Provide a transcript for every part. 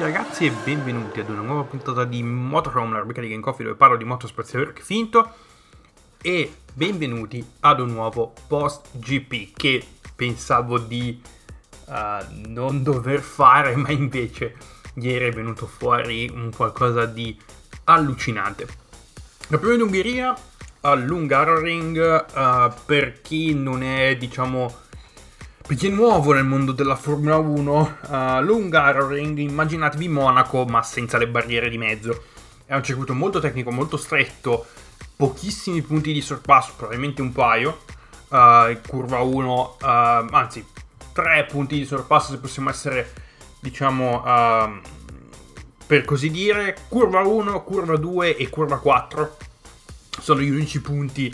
Tutti ragazzi e benvenuti ad una nuova puntata di Motorhome, la rubrica di Game Coffee dove parlo di motorsport che finto e benvenuti ad un nuovo post GP che pensavo di uh, non dover fare ma invece ieri è venuto fuori un qualcosa di allucinante. La prima in Ungheria all'Ungaroring uh, per chi non è diciamo per chi è nuovo nel mondo della Formula 1, uh, eh, l'Ungaroring, immaginatevi Monaco ma senza le barriere di mezzo. È un circuito molto tecnico, molto stretto, pochissimi punti di sorpasso, probabilmente un paio. Uh, curva 1, uh, eh, anzi, tre punti di sorpasso se possiamo essere, diciamo, uh, per così dire. Curva 1, curva 2 e curva 4 sono gli unici punti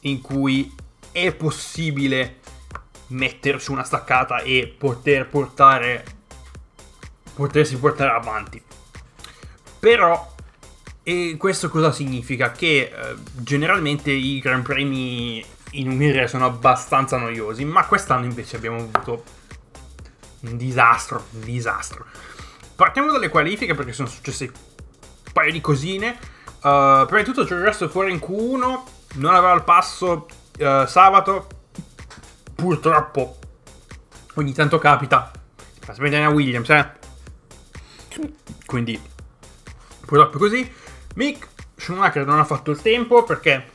in cui è possibile mettere su una staccata e poter portare potersi portare avanti però e questo cosa significa? Che eh, generalmente i Gran Premi in Ungheria sono abbastanza noiosi, ma quest'anno invece abbiamo avuto un disastro, un disastro. Partiamo dalle qualifiche perché sono successe un paio di cosine. Uh, prima di tutto c'è il resto fuori in Q1, non aveva il passo uh, sabato, purtroppo ogni tanto capita. Fa a Williams, eh? Quindi purtroppo così. Mick Schumacher non ha fatto il tempo perché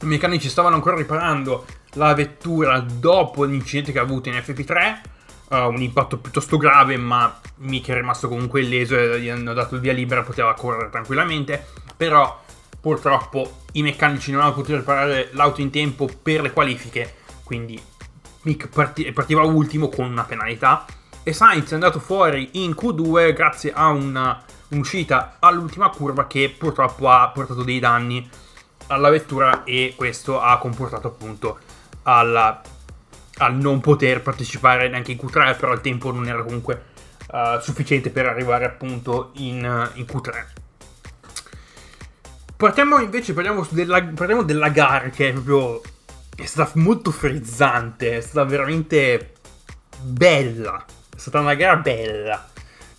i meccanici stavano ancora riparando la vettura dopo l'incidente che ha avuto in FP3. Uh, un impatto piuttosto grave, ma Mick è rimasto comunque illeso e gli hanno dato il via libera, poteva correre tranquillamente. Però purtroppo i meccanici non hanno potuto riparare l'auto in tempo per le qualifiche, quindi Mick parti- partiva ultimo con una penalità. E Sainz è andato fuori in Q2 grazie a una un'uscita all'ultima curva che purtroppo ha portato dei danni alla vettura e questo ha comportato appunto alla, al non poter partecipare neanche in Q3 però il tempo non era comunque uh, sufficiente per arrivare appunto in, in Q3 partiamo invece parliamo della, parliamo della gara che è proprio è stata molto frizzante è stata veramente bella è stata una gara bella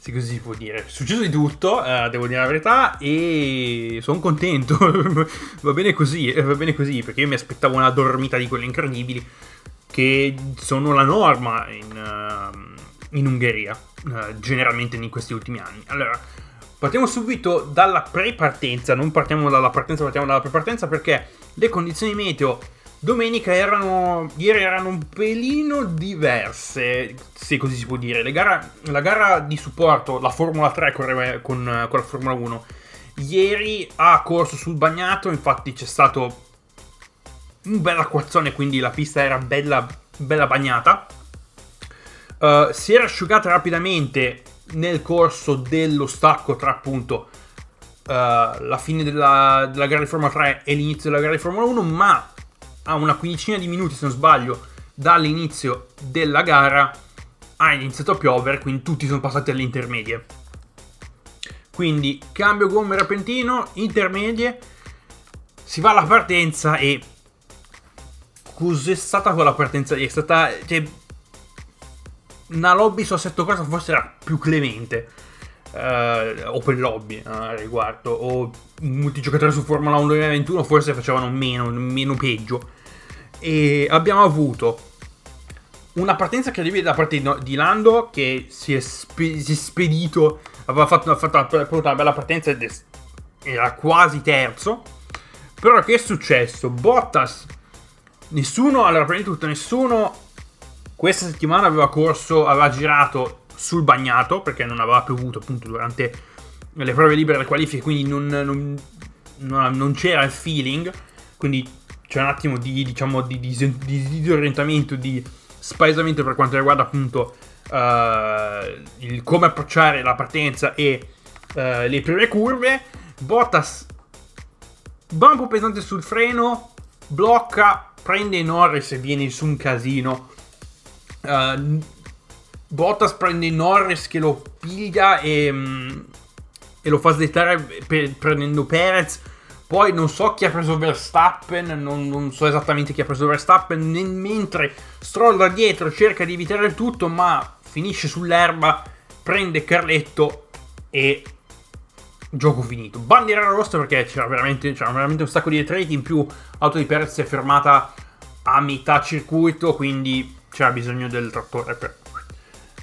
se così si può dire. È successo di tutto, eh, devo dire la verità, e sono contento. va bene così, eh, va bene così, perché io mi aspettavo una dormita di quelle incredibili che sono la norma in, uh, in Ungheria, uh, generalmente in questi ultimi anni. Allora, partiamo subito dalla pre-partenza, non partiamo dalla partenza, partiamo dalla pre-partenza perché le condizioni meteo Domenica erano, ieri erano un pelino diverse, se così si può dire. Gara, la gara di supporto, la Formula 3 correva con, con la Formula 1. Ieri ha corso sul bagnato, infatti c'è stato un bel acquazzone, quindi la pista era bella, bella bagnata. Uh, si era asciugata rapidamente nel corso dello stacco tra appunto uh, la fine della, della gara di Formula 3 e l'inizio della gara di Formula 1, ma a una quindicina di minuti, se non sbaglio, dall'inizio della gara ha iniziato a piovere, quindi tutti sono passati alle intermedie. Quindi cambio gomme repentino, intermedie, si va alla partenza e cos'è stata quella partenza lì? È stata cioè, una lobby su assetto cosa forse era più clemente. Uh, open lobby uh, riguardo o multigiocatori su Formula 1 2021 forse facevano meno, meno peggio e abbiamo avuto una partenza incredibile da parte di Lando che si è, spe- si è spedito, aveva fatto, una, fatto una, una bella partenza ed era quasi terzo. Però che è successo? Bottas, nessuno, allora prima di tutto nessuno questa settimana aveva corso, aveva girato sul bagnato perché non aveva piovuto appunto durante le prove libere delle qualifiche, quindi non, non, non, non c'era il feeling. Quindi c'è un attimo di, diciamo, di, di, di disorientamento, di spaesamento per quanto riguarda appunto uh, il come approcciare la partenza e uh, le prime curve. Bottas va un po' pesante sul freno, blocca, prende Norris e viene su un casino. Uh, Bottas prende Norris che lo piglia e, um, e lo fa slittare per, prendendo Perez poi non so chi ha preso Verstappen, non, non so esattamente chi ha preso Verstappen, mentre Stroll da dietro cerca di evitare il tutto, ma finisce sull'erba prende Carletto e gioco finito. Bandiera rossa perché c'era veramente, c'era veramente un sacco di detriti, in più l'auto di Perez si è fermata a metà circuito, quindi c'era bisogno del trattore per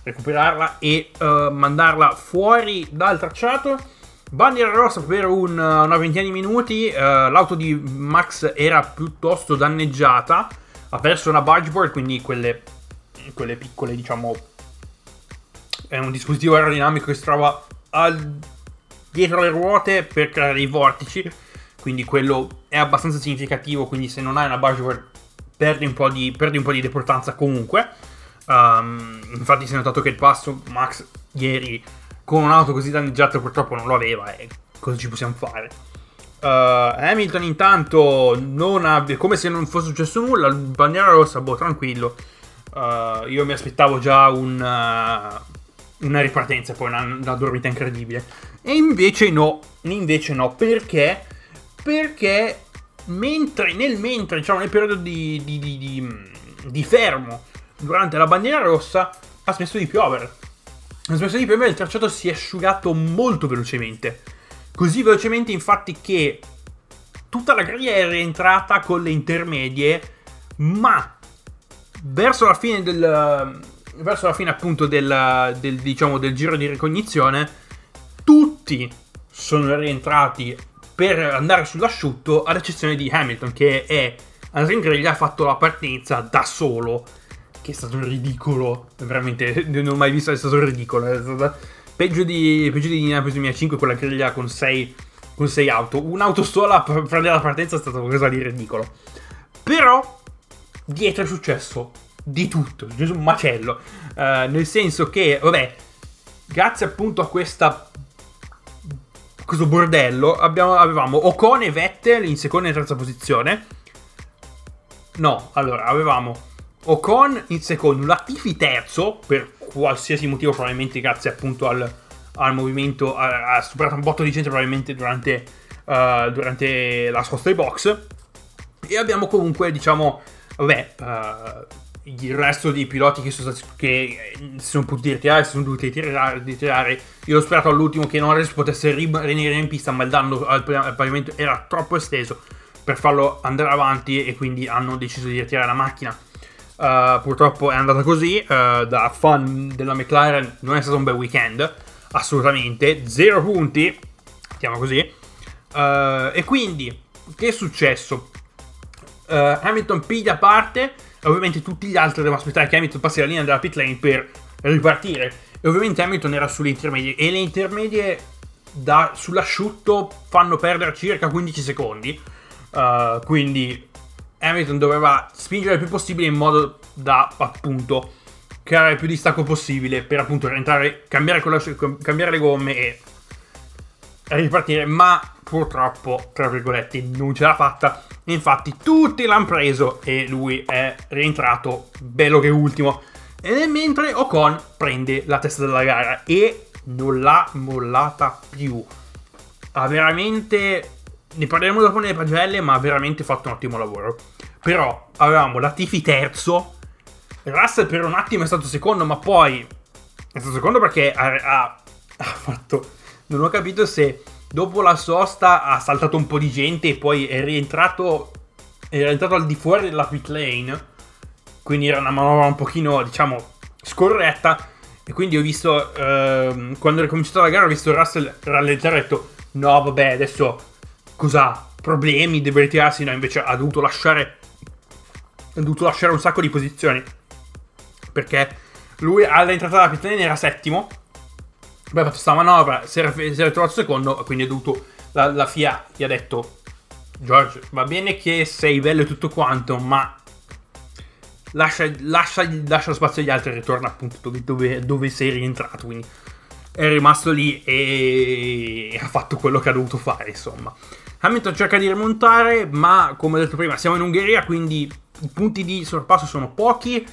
recuperarla e uh, mandarla fuori dal tracciato. Bandiera rossa per un, una ventina di minuti, uh, l'auto di Max era piuttosto danneggiata, ha perso una bargeboard, quindi quelle, quelle piccole, diciamo, è un dispositivo aerodinamico che si trova al, dietro le ruote per creare i vortici, quindi quello è abbastanza significativo, quindi se non hai una bargeboard perdi un po' di, un po' di deportanza comunque. Um, infatti si è notato che il passo Max ieri con un'auto così danneggiata purtroppo non lo aveva e cosa ci possiamo fare? Uh, Hamilton intanto non ha, come se non fosse successo nulla, bandiera rossa, boh, tranquillo. Uh, io mi aspettavo già un, uh, una ripartenza, poi una, una, dormita incredibile. E invece no, invece no, perché? Perché mentre, nel mentre, diciamo, nel periodo di, di, di, di fermo durante la bandiera rossa, ha smesso di piovere. Ha smesso di piovere, il tracciato si è asciugato molto velocemente. Così velocemente infatti che tutta la griglia è rientrata con le intermedie, ma verso la fine del verso la fine appunto del, del, diciamo, del giro di ricognizione tutti sono rientrati per andare sull'asciutto ad eccezione di Hamilton che è andato in griglia ha fatto la partenza da solo che è stato ridicolo veramente non ho mai visto è stato ridicolo è stato Peggio di, peggio di Indianapolis 2005, quella griglia con 6 con auto. Un'auto sola per prendere la partenza è stata qualcosa di ridicolo. Però dietro è successo di tutto, è successo un macello. Uh, nel senso che, vabbè, grazie appunto a questa questo bordello abbiamo, avevamo Ocon e Vettel in seconda e terza posizione. No, allora avevamo Ocon in secondo, Latifi terzo per qualsiasi motivo, probabilmente grazie appunto al, al movimento, ha, superato un botto di gente probabilmente durante, uh, durante la sosta ai box. E abbiamo comunque, diciamo, vabbè, uh, il resto dei piloti che sono, stati, che si sono potuti ritirare, si sono dovuti ritirare, ritirare. Io ho sperato all'ultimo che Norris potesse rimanere in pista, ma il danno al, al pavimento era troppo esteso per farlo andare avanti e quindi hanno deciso di ritirare la macchina. Uh, purtroppo è andata così. Uh, da fan della McLaren non è stato un bel weekend, assolutamente. Zero punti, mettiamo così. Uh, e quindi, che è successo? Hamilton piglia parte. Ovviamente tutti gli altri devono aspettare che Hamilton passi la linea della pit lane per ripartire. E ovviamente Hamilton era sulle intermedie. E le intermedie da, sull'asciutto fanno perdere circa 15 secondi. quindi Hamilton doveva spingere il più possibile in modo da appunto creare il più distacco possibile per appunto rientrare, cambiare, cambiare le gomme e ripartire, ma purtroppo, tra virgolette, non ce l'ha fatta. Infatti tutti l'hanno preso e lui è rientrato bello che ultimo. E nel mentre Ocon prende la testa della gara e non l'ha mollata più. Ha veramente ne parleremo dopo nelle pagelle, ma ha veramente fatto un ottimo lavoro. Però avevamo Latifi terzo, Russell per un attimo è stato secondo, ma poi è stato secondo perché ha, ha, ha fatto... Non ho capito se dopo la sosta ha saltato un po' di gente e poi è rientrato, è rientrato al di fuori della pit lane. Quindi era una manovra un pochino, diciamo, scorretta. E quindi ho visto, eh, quando è ricominciata la gara, ho visto Russell ralleggare e ho detto, no vabbè, adesso cosa problemi, deve ritirarsi, no, invece ha dovuto lasciare ha dovuto lasciare un sacco di posizioni. Perché lui all'entrata della pit lane era settimo poi ha fatto sta manovra si era, si era trovato secondo quindi ha dovuto la, la FIA gli ha detto George va bene che sei bello e tutto quanto ma lascia, lascia, lascia spazio agli altri e ritorna appunto dove, dove, dove sei rientrato. Quindi è rimasto lì e ha fatto quello che ha dovuto fare insomma Hamilton cerca di rimontare, ma come ho detto prima, siamo in Ungheria, quindi i punti di sorpasso sono pochi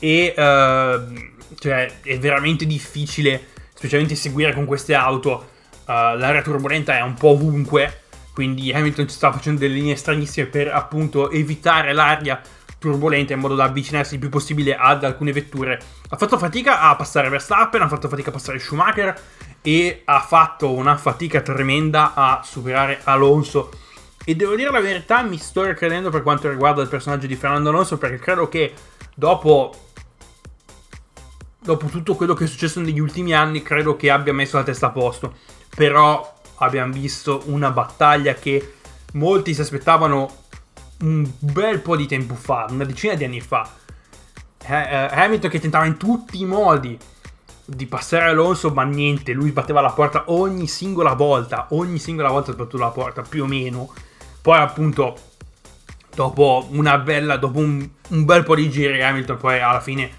e uh, cioè, è veramente difficile, specialmente seguire con queste auto. Uh, l'area turbolenta è un po' ovunque, quindi Hamilton ci sta facendo delle linee stranissime per appunto evitare l'aria turbolenta in modo da avvicinarsi il più possibile ad alcune vetture. Ha fatto fatica a passare Verstappen, ha fatto fatica a passare Schumacher e ha fatto una fatica tremenda a superare Alonso. E devo dire la verità, mi sto ricredendo per quanto riguarda il personaggio di Fernando Alonso perché credo che dopo dopo tutto quello che è successo negli ultimi anni, credo che abbia messo la testa a posto. Però abbiamo visto una battaglia che molti si aspettavano un bel po' di tempo fa, una decina di anni fa. Eh, Hamilton che tentava in tutti i modi di passare Alonso, ma niente, lui batteva la porta ogni singola volta, ogni singola volta ha battuto la porta, più o meno. Poi appunto, dopo una bella, dopo un, un bel po' di giri, Hamilton poi alla fine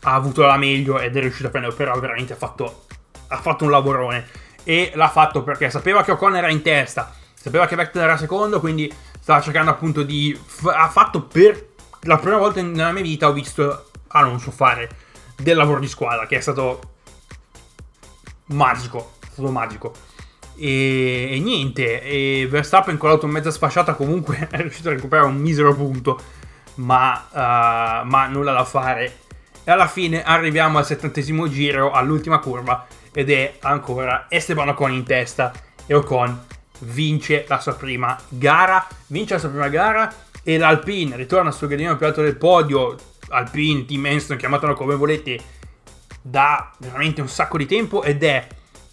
ha avuto la meglio ed è riuscito a prendere, però veramente ha fatto, ha fatto un lavorone. E l'ha fatto perché sapeva che Ocon era in testa, sapeva che Vettel era secondo, quindi stava cercando appunto di... ha fatto per la prima volta nella mia vita ho visto Alonso fare del lavoro di squadra, che è stato magico, è stato magico. E, e niente, e Verstappen con l'auto mezza sfasciata comunque è riuscito a recuperare un misero punto, ma, uh, ma nulla da fare. E alla fine arriviamo al settantesimo giro, all'ultima curva, ed è ancora Esteban Ocon in testa e Ocon vince la sua prima gara, vince la sua prima gara e l'Alpine ritorna sul gradino più alto del podio, Alpine, Team Enston, chiamatelo come volete, da veramente un sacco di tempo ed è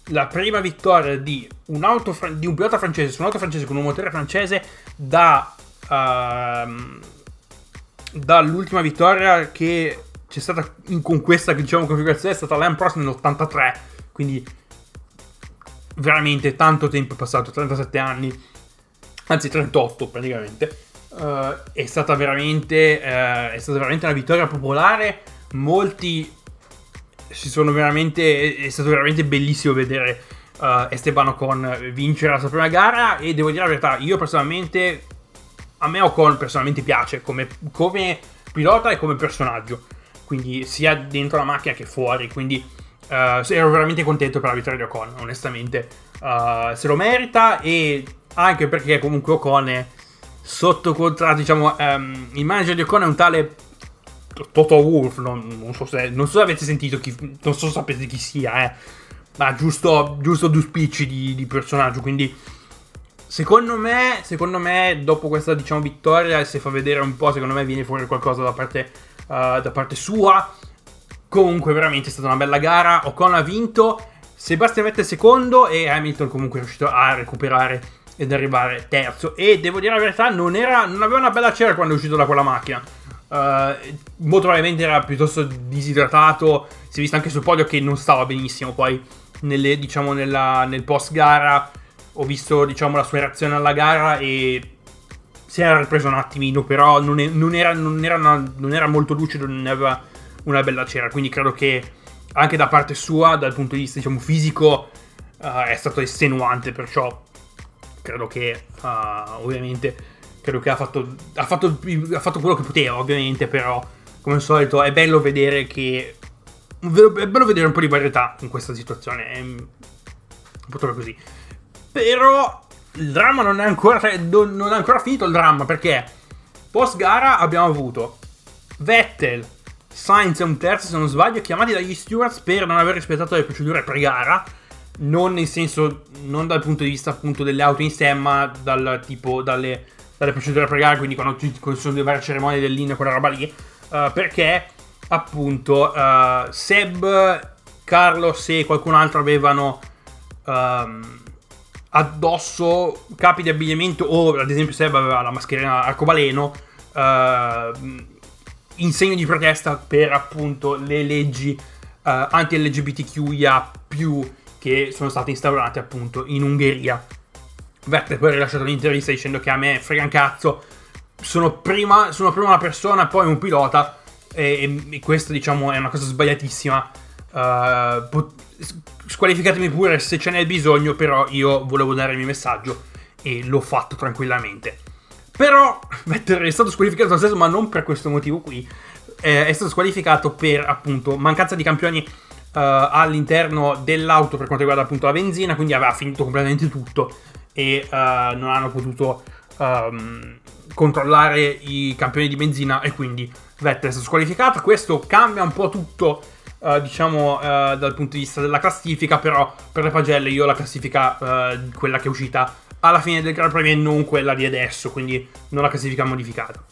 la prima vittoria di un, auto, di un pilota francese su un'auto francese con un motore francese da, uh, dall'ultima vittoria che c'è stata in, con questa diciamo, configurazione è stata l'Am Prost nell'83 quindi veramente tanto tempo è passato 37 anni anzi 38 praticamente uh, è stata veramente uh, è stata veramente una vittoria popolare molti si sono veramente è stato veramente bellissimo vedere uh, Esteban Ocon vincere la sua prima gara e devo dire la verità io personalmente a me Ocon personalmente piace come, come pilota e come personaggio quindi sia dentro la macchina che fuori quindi uh, ero veramente contento per la vittoria di Ocon onestamente uh, se lo merita e anche perché comunque Ocon è sotto contratto diciamo um, il manager di Ocon è un tale Toto Wolf, non, non, so se, non, so se, avete sentito chi, non so se sapete chi sia, eh. Ma giusto, giusto due spicci di, di, personaggio, quindi secondo me, secondo me, dopo questa, diciamo, vittoria, se fa vedere un po', secondo me viene fuori qualcosa da parte, uh, da parte sua. Comunque, veramente è stata una bella gara. Ocon ha vinto, Sebastian Vettel secondo e Hamilton comunque è riuscito a recuperare ed arrivare terzo. E devo dire la verità, non, era, non aveva una bella cera quando è uscito da quella macchina Uh, molto probabilmente era piuttosto disidratato. Si è visto anche sul podio che non stava benissimo. Poi, nelle, diciamo, nella, nel post gara, ho visto diciamo, la sua reazione alla gara e si era ripreso un attimino. Però non, è, non, era, non, era, una, non era, molto lucido, non aveva una bella cera. Quindi credo che anche da parte sua, dal punto di vista diciamo, fisico, uh, è stato estenuante. Perciò credo che uh, ovviamente credo che ha fatto, ha fatto, ha fatto quello che poteva, ovviamente, però come al solito è bello vedere che è bello vedere un po' di varietà in questa situazione. È un po' così. Però il dramma non è ancora, non è ancora finito il dramma perché post gara abbiamo avuto Vettel, Sainz e un terzo se non sbaglio chiamati dagli stewards per non aver rispettato le procedure pre-gara. Non nel senso, non dal punto di vista appunto delle auto in sé, ma dal tipo dalle dalle procedure pre-gara, quindi quando ci sono le varie cerimonie dell'inno, quella roba lì, uh, perché appunto uh, Seb, Carlos e qualcun altro avevano um, addosso capi di abbigliamento o ad esempio Seb aveva la mascherina arcobaleno uh, in segno di protesta per appunto le leggi anti-LGBTQIA che sono state instaurate appunto in Ungheria Vettel poi ha rilasciato l'intervista dicendo che a me frega un cazzo, sono prima, sono prima una persona, poi un pilota, e, e questo diciamo è una cosa sbagliatissima. Uh, pot- squalificatemi pure se ce n'è bisogno, però io volevo dare il mio messaggio e l'ho fatto tranquillamente. Però Vettel è stato squalificato lo stesso, ma non per questo motivo qui. Eh, è stato squalificato per appunto mancanza di campioni uh, all'interno dell'auto per quanto riguarda appunto la benzina, quindi aveva finito completamente tutto e uh, non hanno potuto um, controllare i campioni di benzina e quindi Vettel è stato squalificato. Questo cambia un po' tutto, uh, diciamo, dal punto di vista della classifica, però per le pagelle io la classifica, quella che è uscita alla fine del Gran Premio e non quella di adesso, quindi non la classifica modificata.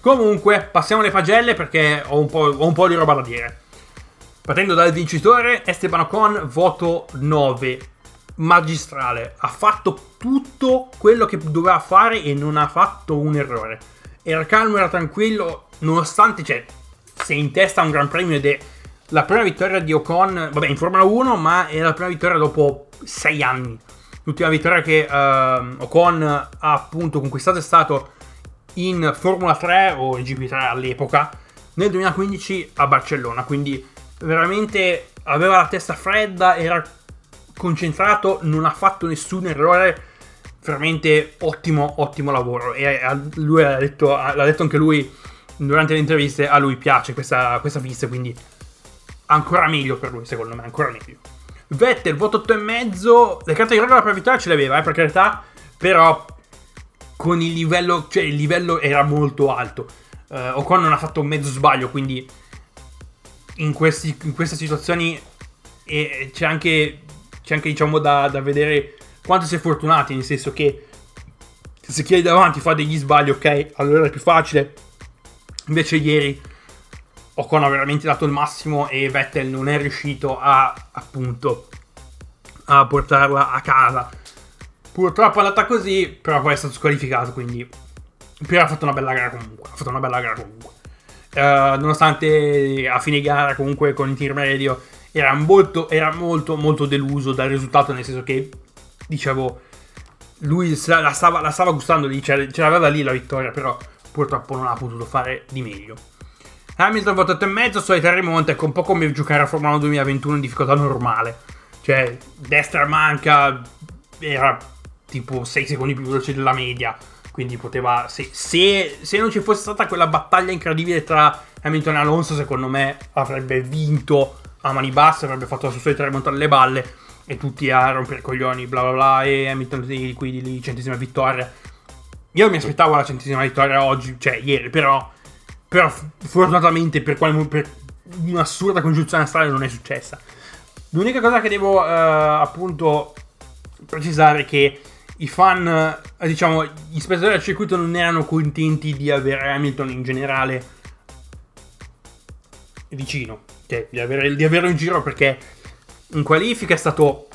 Comunque, passiamo alle pagelle perché ho un po', ho un po di roba da dire. Partendo dal vincitore, Esteban Ocon, voto 9, magistrale. Ha fatto tutto quello che doveva fare e non ha fatto un errore. Era calmo, era tranquillo, nonostante, cioè, sei in testa un Gran Premio ed è la prima vittoria di Ocon, vabbè, in Formula 1, ma è la prima vittoria dopo 6 anni. L'ultima vittoria che uh, Ocon ha appunto conquistato è stato in Formula 3 o in GP3 all'epoca nel 2015 a Barcellona, quindi veramente aveva la testa fredda, era concentrato, non ha fatto nessun errore. Veramente ottimo, ottimo lavoro. E lui ha detto, l'ha detto anche lui durante le interviste, a lui piace questa, questa pista, quindi ancora meglio per lui, secondo me, ancora meglio. Vettel, voto 8,5. Le carte di regola per vittoria ce le aveva, eh, per carità, però con il livello, cioè il livello era molto alto. Uh, Ocon non ha fatto mezzo sbaglio, quindi in, questi, in queste situazioni e c'è anche, c'è anche diciamo da, da, vedere quanto si è fortunati, nel senso che se chi è davanti fa degli sbagli, ok, allora è più facile. Invece ieri Ocon ha veramente dato il massimo e Vettel non è riuscito a appunto a portarla a casa. Purtroppo è andata così, però poi è stato squalificato, quindi però ha fatto una bella gara comunque, ha fatto una bella gara comunque. Uh, nonostante a fine gara comunque con il team radio era molto, era molto, molto deluso dal risultato, nel senso che, dicevo, lui la stava, la stava gustando lì, ce l'aveva lì la vittoria, però purtroppo non ha potuto fare di meglio. Hamilton votato e mezzo, solita rimonta, ecco un po' come giocare a Formula 1 2021 in difficoltà normale. Cioè, destra manca, era tipo 6 secondi più veloce della media quindi poteva. Se, se, se, non ci fosse stata quella battaglia incredibile tra Hamilton e Alonso, secondo me avrebbe vinto a mani basse, avrebbe fatto la sua solita remontare le balle e tutti a rompere i coglioni, bla bla bla. E Hamilton di qui di centesima vittoria. Io mi aspettavo la centesima vittoria oggi, cioè ieri, però. Però fortunatamente per, quale, per un'assurda congiunzione astrale non è successa. L'unica cosa che devo uh, appunto precisare è che i fan, eh, diciamo, gli spettatori del circuito non erano contenti di avere Hamilton in generale vicino, cioè di, avere, di averlo in giro perché in qualifica è stato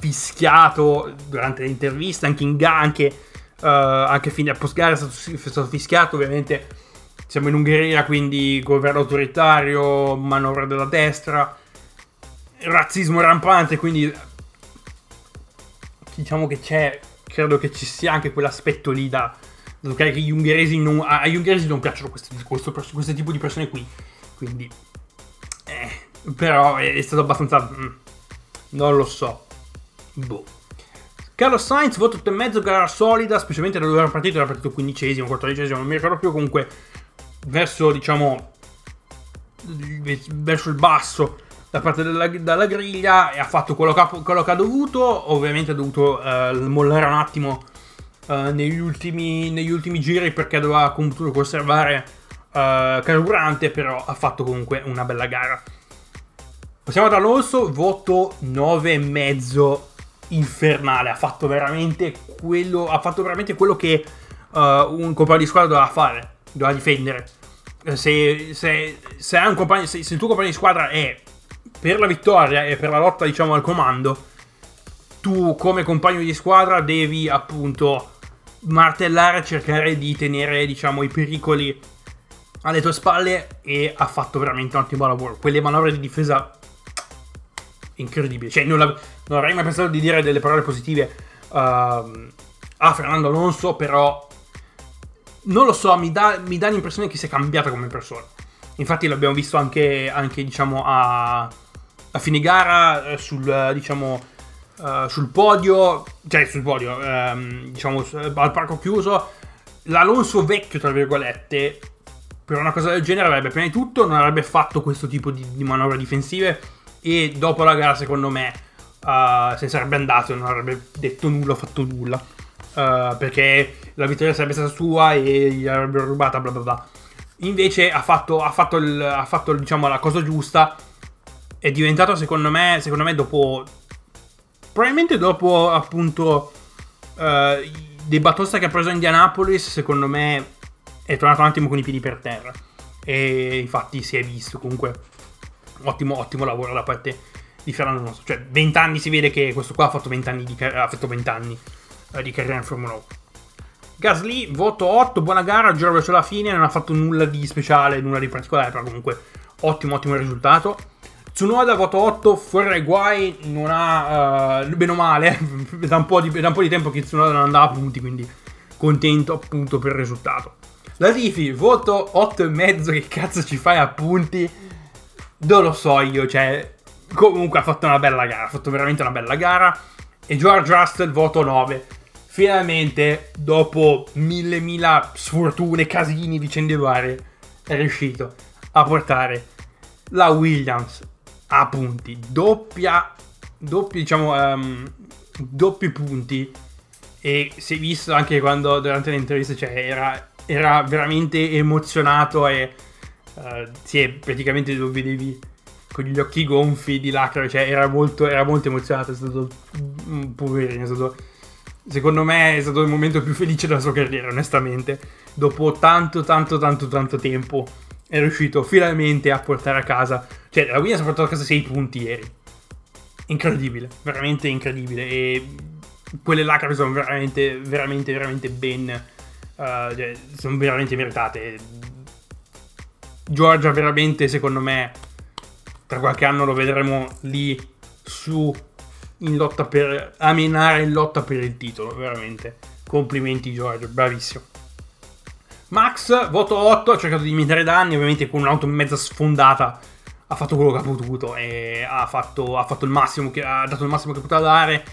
fischiato durante le interviste, anche in gara, anche, uh, anche fine a post gara è stato fischiato, ovviamente siamo in Ungheria, quindi governo autoritario, manovra della destra, razzismo rampante, quindi diciamo che c'è, credo che ci sia anche quell'aspetto lì da, giocare che gli ungheresi non, agli ungheresi non piacciono questo, questo, questo, tipo di persone qui, quindi, eh, però è, è, stato abbastanza, mm, non lo so, boh. Carlos Sainz, voto 8,5, gara solida, specialmente da dove era partito, era partito quindicesimo, quattordicesimo, non mi ricordo più, comunque verso, diciamo, verso il basso da parte della, della griglia e ha fatto quello che ha, quello che ha dovuto. Ovviamente ha dovuto uh, mollare un attimo uh, negli, ultimi, negli, ultimi, giri perché doveva comunque conservare uh, carburante, però ha fatto comunque una bella gara. Passiamo ad Alonso, voto 9,5 infernale. Ha fatto veramente quello, ha fatto veramente quello che un compagno di squadra doveva fare, doveva difendere. Se, se, se, compagno, se, il tuo compagno di squadra è per la vittoria e per la lotta, diciamo, al comando, tu come compagno di squadra devi appunto martellare cercare di tenere, diciamo, i pericoli alle tue spalle e ha fatto veramente un ottimo lavoro. Quelle manovre di difesa incredibili. Cioè, non, non, avrei mai pensato di dire delle parole positive uh, a Fernando Alonso, però non lo so, mi dà, mi dà l'impressione che sia cambiata come persona. Infatti l'abbiamo visto anche, anche diciamo, a, a fine gara eh, sul, eh, diciamo, uh, sul podio, cioè sul podio, um, diciamo al parco chiuso, l'Alonso vecchio, tra virgolette, per una cosa del genere avrebbe prima di tutto non avrebbe fatto questo tipo di, di manovre difensive e dopo la gara secondo me uh, se sarebbe andato non avrebbe detto nulla, fatto nulla. uh, perché la vittoria sarebbe stata sua e gli avrebbero rubata, bla bla bla. Invece ha fatto, ha fatto, il, ha fatto diciamo, la cosa giusta. È diventato, secondo me, secondo me dopo... Probabilmente dopo, appunto, uh, dei batosta che ha preso Indianapolis, secondo me è tornato un attimo con i piedi per terra. E infatti si è visto comunque ottimo, ottimo lavoro da parte di Fernando Alonso. Cioè, 20 anni si vede che questo qua ha fatto 20 anni di, ha fatto 20 anni, eh, di carriera in Formula 1. Gasly, voto 8, buona gara, giro verso la fine, non ha fatto nulla di speciale, nulla di particolare, però comunque ottimo, ottimo risultato. Tsunoda, voto 8, fuori dai guai, non ha, uh, bene o male, da un, di, da un, po di, tempo che Tsunoda non andava a punti, quindi contento appunto per il risultato. Latifi, voto 8,5, che cazzo ci fai a punti? Non lo so io, cioè, comunque ha fatto una bella gara, ha fatto veramente una bella gara. E George Russell, voto 9. Finalmente, dopo mille mila sfortune, casini, vicende varie, è riuscito a portare la Williams a punti. Doppia, doppia diciamo, um, doppi punti. E si è visto anche quando durante le interviste, cioè, era, era veramente emozionato e uh, si è praticamente lo vedevi con gli occhi gonfi di lacrime, cioè era molto, era molto emozionato, è stato un poverino, è stato, secondo me è stato il momento più felice della sua carriera, onestamente, dopo tanto, tanto, tanto, tanto tempo è riuscito finalmente a portare a casa, cioè la Williams ha portato a casa 6 punti ieri, incredibile, veramente incredibile, e quelle lacrime sono veramente, veramente, veramente ben, uh, cioè, sono veramente meritate. Giorgia veramente, secondo me, tra qualche anno lo vedremo lì su in lotta per amenare in lotta per il titolo, veramente. Complimenti Giorgio, bravissimo. Max, voto 8, ha cercato di imitare danni, ovviamente con un'auto mezza sfondata ha fatto quello che ha potuto e ha fatto, ha fatto il massimo che ha dato il massimo che poteva dare.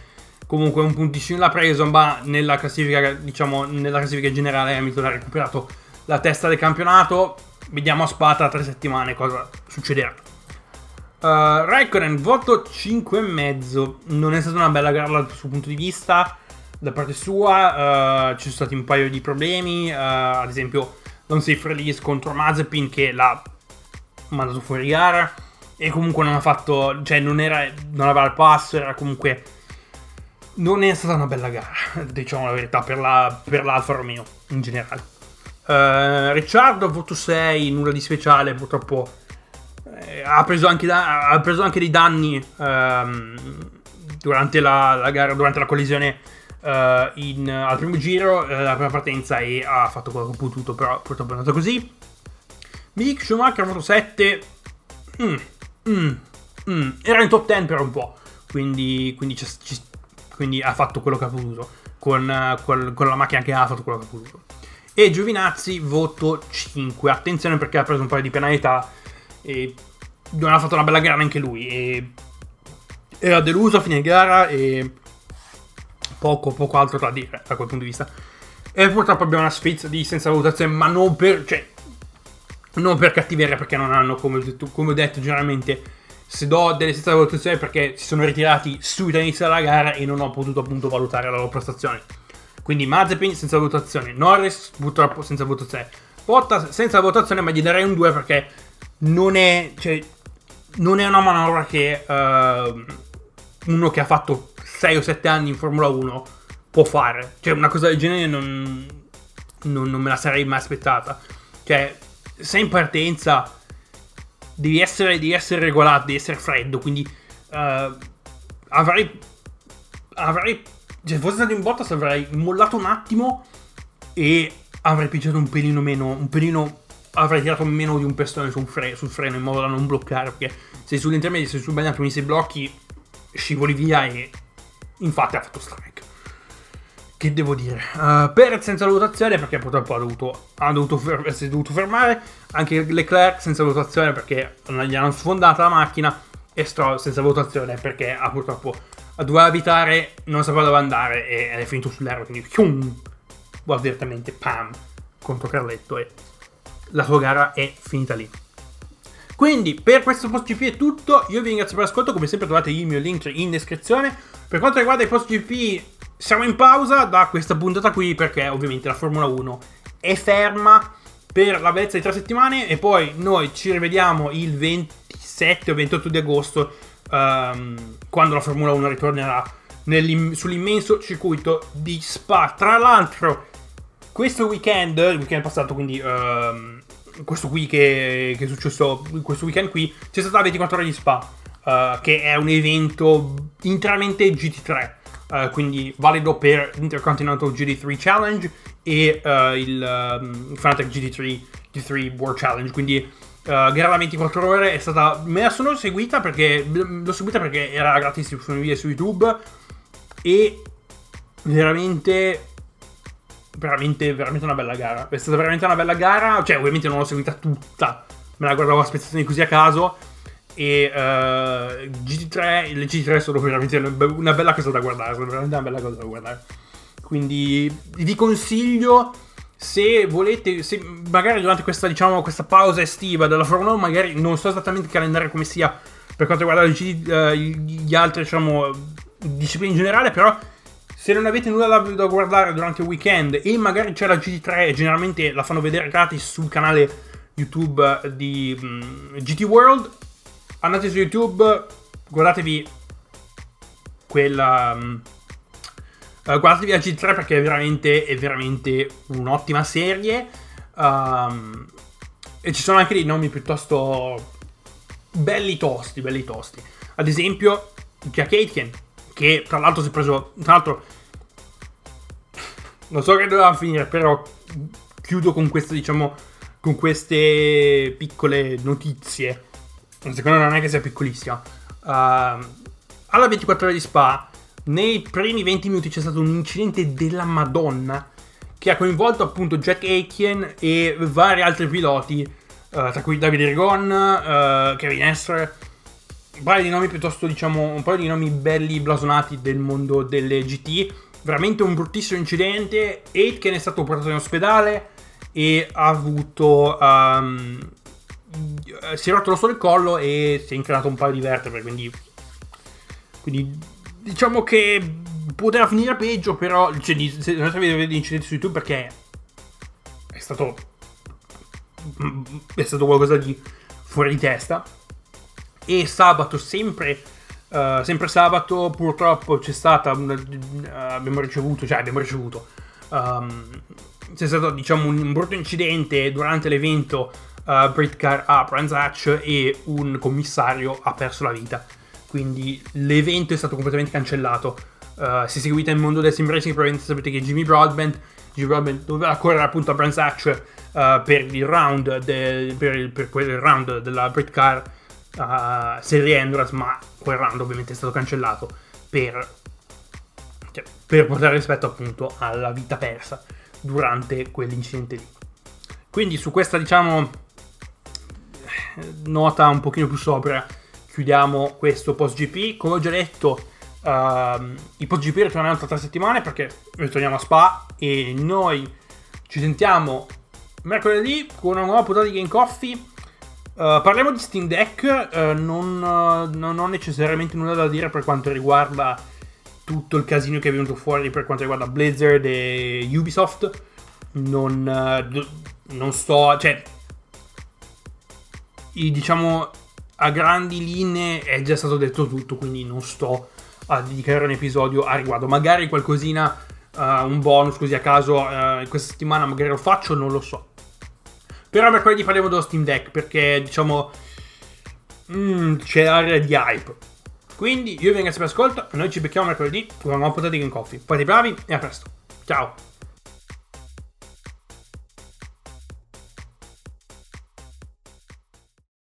Comunque un punticino l'ha preso, ma nella classifica, diciamo, nella classifica generale Hamilton ha recuperato la testa del campionato. Vediamo a Spa tra tre settimane cosa succederà. Uh, Raikkonen, voto 5,5. Non è stata una bella gara dal suo punto di vista. Da parte sua uh, ci sono stati un paio di problemi. Uh, ad esempio, non safe release contro Mazepin che l'ha mandato fuori gara. E comunque non ha fatto. Cioè, non, era, non aveva il passo. Era comunque. Non è stata una bella gara, diciamo la verità, per, la, per l'Alfa Romeo in generale. Uh, Ricciardo, voto 6, nulla di speciale, purtroppo ha, preso anche da, ha, preso anche dei danni ehm, durante, la, la, gara, durante la collisione eh, in, al primo giro, eh, la prima partenza e ha fatto quello che ha potuto, però purtroppo è andato così. Mick Schumacher ha avuto 7. Mm, mm, mm. Era in top 10 per un po', quindi, quindi, ci, quindi ha fatto quello che ha potuto. Con, con, con la macchina che ha fatto quello che ha potuto. E Giovinazzi voto 5. Attenzione perché ha preso un paio di penalità e non ha fatto una bella gara neanche lui. E era deluso a fine gara e poco, poco altro da dire da quel punto di vista. E purtroppo abbiamo una sfizza di senza valutazione, ma non per, cioè, non per cattiveria, perché non hanno, come ho detto, come ho detto generalmente, se do delle senza valutazione perché si sono ritirati subito all'inizio della gara e non ho potuto appunto valutare la loro prestazione. Quindi Mazepin senza valutazione, Norris purtroppo senza valutazione, Bottas senza valutazione, ma gli darei un 2 perché non è, cioè, non è una manovra che uh, uno che ha fatto 6 o 7 anni in Formula 1 può fare. Cioè, una cosa del genere non, non, non me la sarei mai aspettata. Cioè, sei in partenza, devi essere, devi essere regolato, devi essere freddo, quindi uh, avrei... avrei se fosse stato in Bottas avrei mollato un attimo e avrei pigiato un pelino meno, un pelino avrei tirato meno di un pestone sul, fre- sul freno in modo da non bloccare. Perché sei sull'intermedio, sei sul bagnato, quindi se blocchi, scivoli via e infatti ha fatto strike. Che devo dire? Uh, Perez senza valutazione perché purtroppo ha dovuto, ha dovuto fer- si è dovuto fermare. Anche Leclerc senza valutazione perché gli hanno sfondato la macchina. E Stroll senza valutazione perché ha purtroppo doveva evitare, non sapeva dove andare e è finito sull'aereo. Quindi, chium, guarda direttamente, pam, contro Carletto e la sua gara è finita lì. Quindi per questo post GP è tutto, io vi ringrazio per l'ascolto, come sempre trovate il mio link in descrizione. Per quanto riguarda i post GP siamo in pausa da questa puntata qui perché ovviamente la Formula 1 è ferma per la bellezza di tre settimane e poi noi ci rivediamo il 27 o 28 di agosto um, quando la Formula 1 ritornerà sull'immenso circuito di Spa. Tra l'altro, questo weekend, il weekend passato, quindi um, questo qui che, che, è successo, questo weekend qui, c'è stata la 24 ore di Spa, uh, che è un evento interamente GT3. Uh, quindi valido per l'Intercontinental GT3 Challenge e uh, il um, Fanatec GT3, GT3 World Challenge. Quindi uh, gara da 24 ore è stata. Me la sono seguita perché. L'ho seguita perché era gratis video su YouTube. E veramente. Veramente, veramente una bella gara. È stata veramente una bella gara. Cioè, ovviamente non l'ho seguita tutta. Me la guardavo a spezzazioni così a caso. E uh, GT3, le GT3 sono veramente una bella cosa da guardare. Sono veramente una bella cosa da guardare. Quindi vi consiglio se volete, se magari durante questa, diciamo, questa pausa estiva della Formula 1, magari non so esattamente il calendario come sia per quanto riguarda uh, gli altri, diciamo, discipline in generale, però se non avete nulla da, da, guardare durante il weekend e magari c'è la GT3 generalmente la fanno vedere gratis sul canale YouTube di um, mm, GT World, andate su YouTube, guardatevi quella... Um, Uh, guardatevi g 3 perché è veramente, è veramente un'ottima serie. Um, e ci sono anche dei nomi piuttosto belli tosti, belli tosti. Ad esempio, Jack Aitken, che tra l'altro si è preso... Tra l'altro, non so che doveva finire, però chiudo con queste, diciamo, con queste piccole notizie. Secondo me non è che sia piccolissima. Uh, alla 24 ore di Spa nei primi 20 minuti c'è stato un incidente della Madonna che ha coinvolto appunto Jack Aitken e vari altri piloti, uh, tra cui Davide Rigon, uh, Kevin Esser, un paio di nomi piuttosto, diciamo, un paio di nomi belli blasonati del mondo delle GT. Veramente un bruttissimo incidente. Aitken è stato portato in ospedale e ha avuto... Um, si è rotto lo solo il collo e si è incanato un paio di vertebre, quindi... Quindi diciamo che poteva finire peggio, però cioè, se andate a vedere gli incidenti su YouTube perché è stato è stato qualcosa di fuori di testa. E sabato, sempre, uh, sempre sabato, purtroppo c'è stata una, uh, abbiamo ricevuto, cioè abbiamo ricevuto um, c'è stato diciamo un, un brutto incidente durante l'evento uh, Britcar a Brands Hatch e un commissario ha perso la vita quindi l'evento è stato completamente cancellato. Uh, se seguite il mondo del sim racing probabilmente sapete che Jimmy Broadbent, Jimmy Broadbent doveva correre appunto a Brands Hatch uh, per il round de, per, il, per round della Brit Car uh, Serie Endurance, ma quel round ovviamente è stato cancellato per, cioè, per portare rispetto appunto alla vita persa durante quell'incidente lì. Quindi su questa diciamo nota un pochino più sopra chiudiamo questo post GP. Come ho già detto, uh, i post GP ritorneranno tra tre settimane perché ritorniamo a Spa e noi ci sentiamo mercoledì con una nuova puntata di Game Coffee. Uh, parliamo di Steam Deck, uh, non, uh, non, ho necessariamente nulla da dire per quanto riguarda tutto il casino che è venuto fuori per quanto riguarda Blizzard e Ubisoft. Non, non sto, cioè, i, diciamo, a grandi linee è già stato detto tutto, quindi non sto a dedicare un episodio a riguardo. Magari qualcosina, un bonus così a caso questa settimana magari lo faccio, non lo so. Però mercoledì parliamo dello Steam Deck perché diciamo mm, c'è area di hype. Quindi io vi ringrazio per l'ascolto e noi ci becchiamo mercoledì con una nuova puntata di Game Coffee. Fate bravi e a presto. Ciao!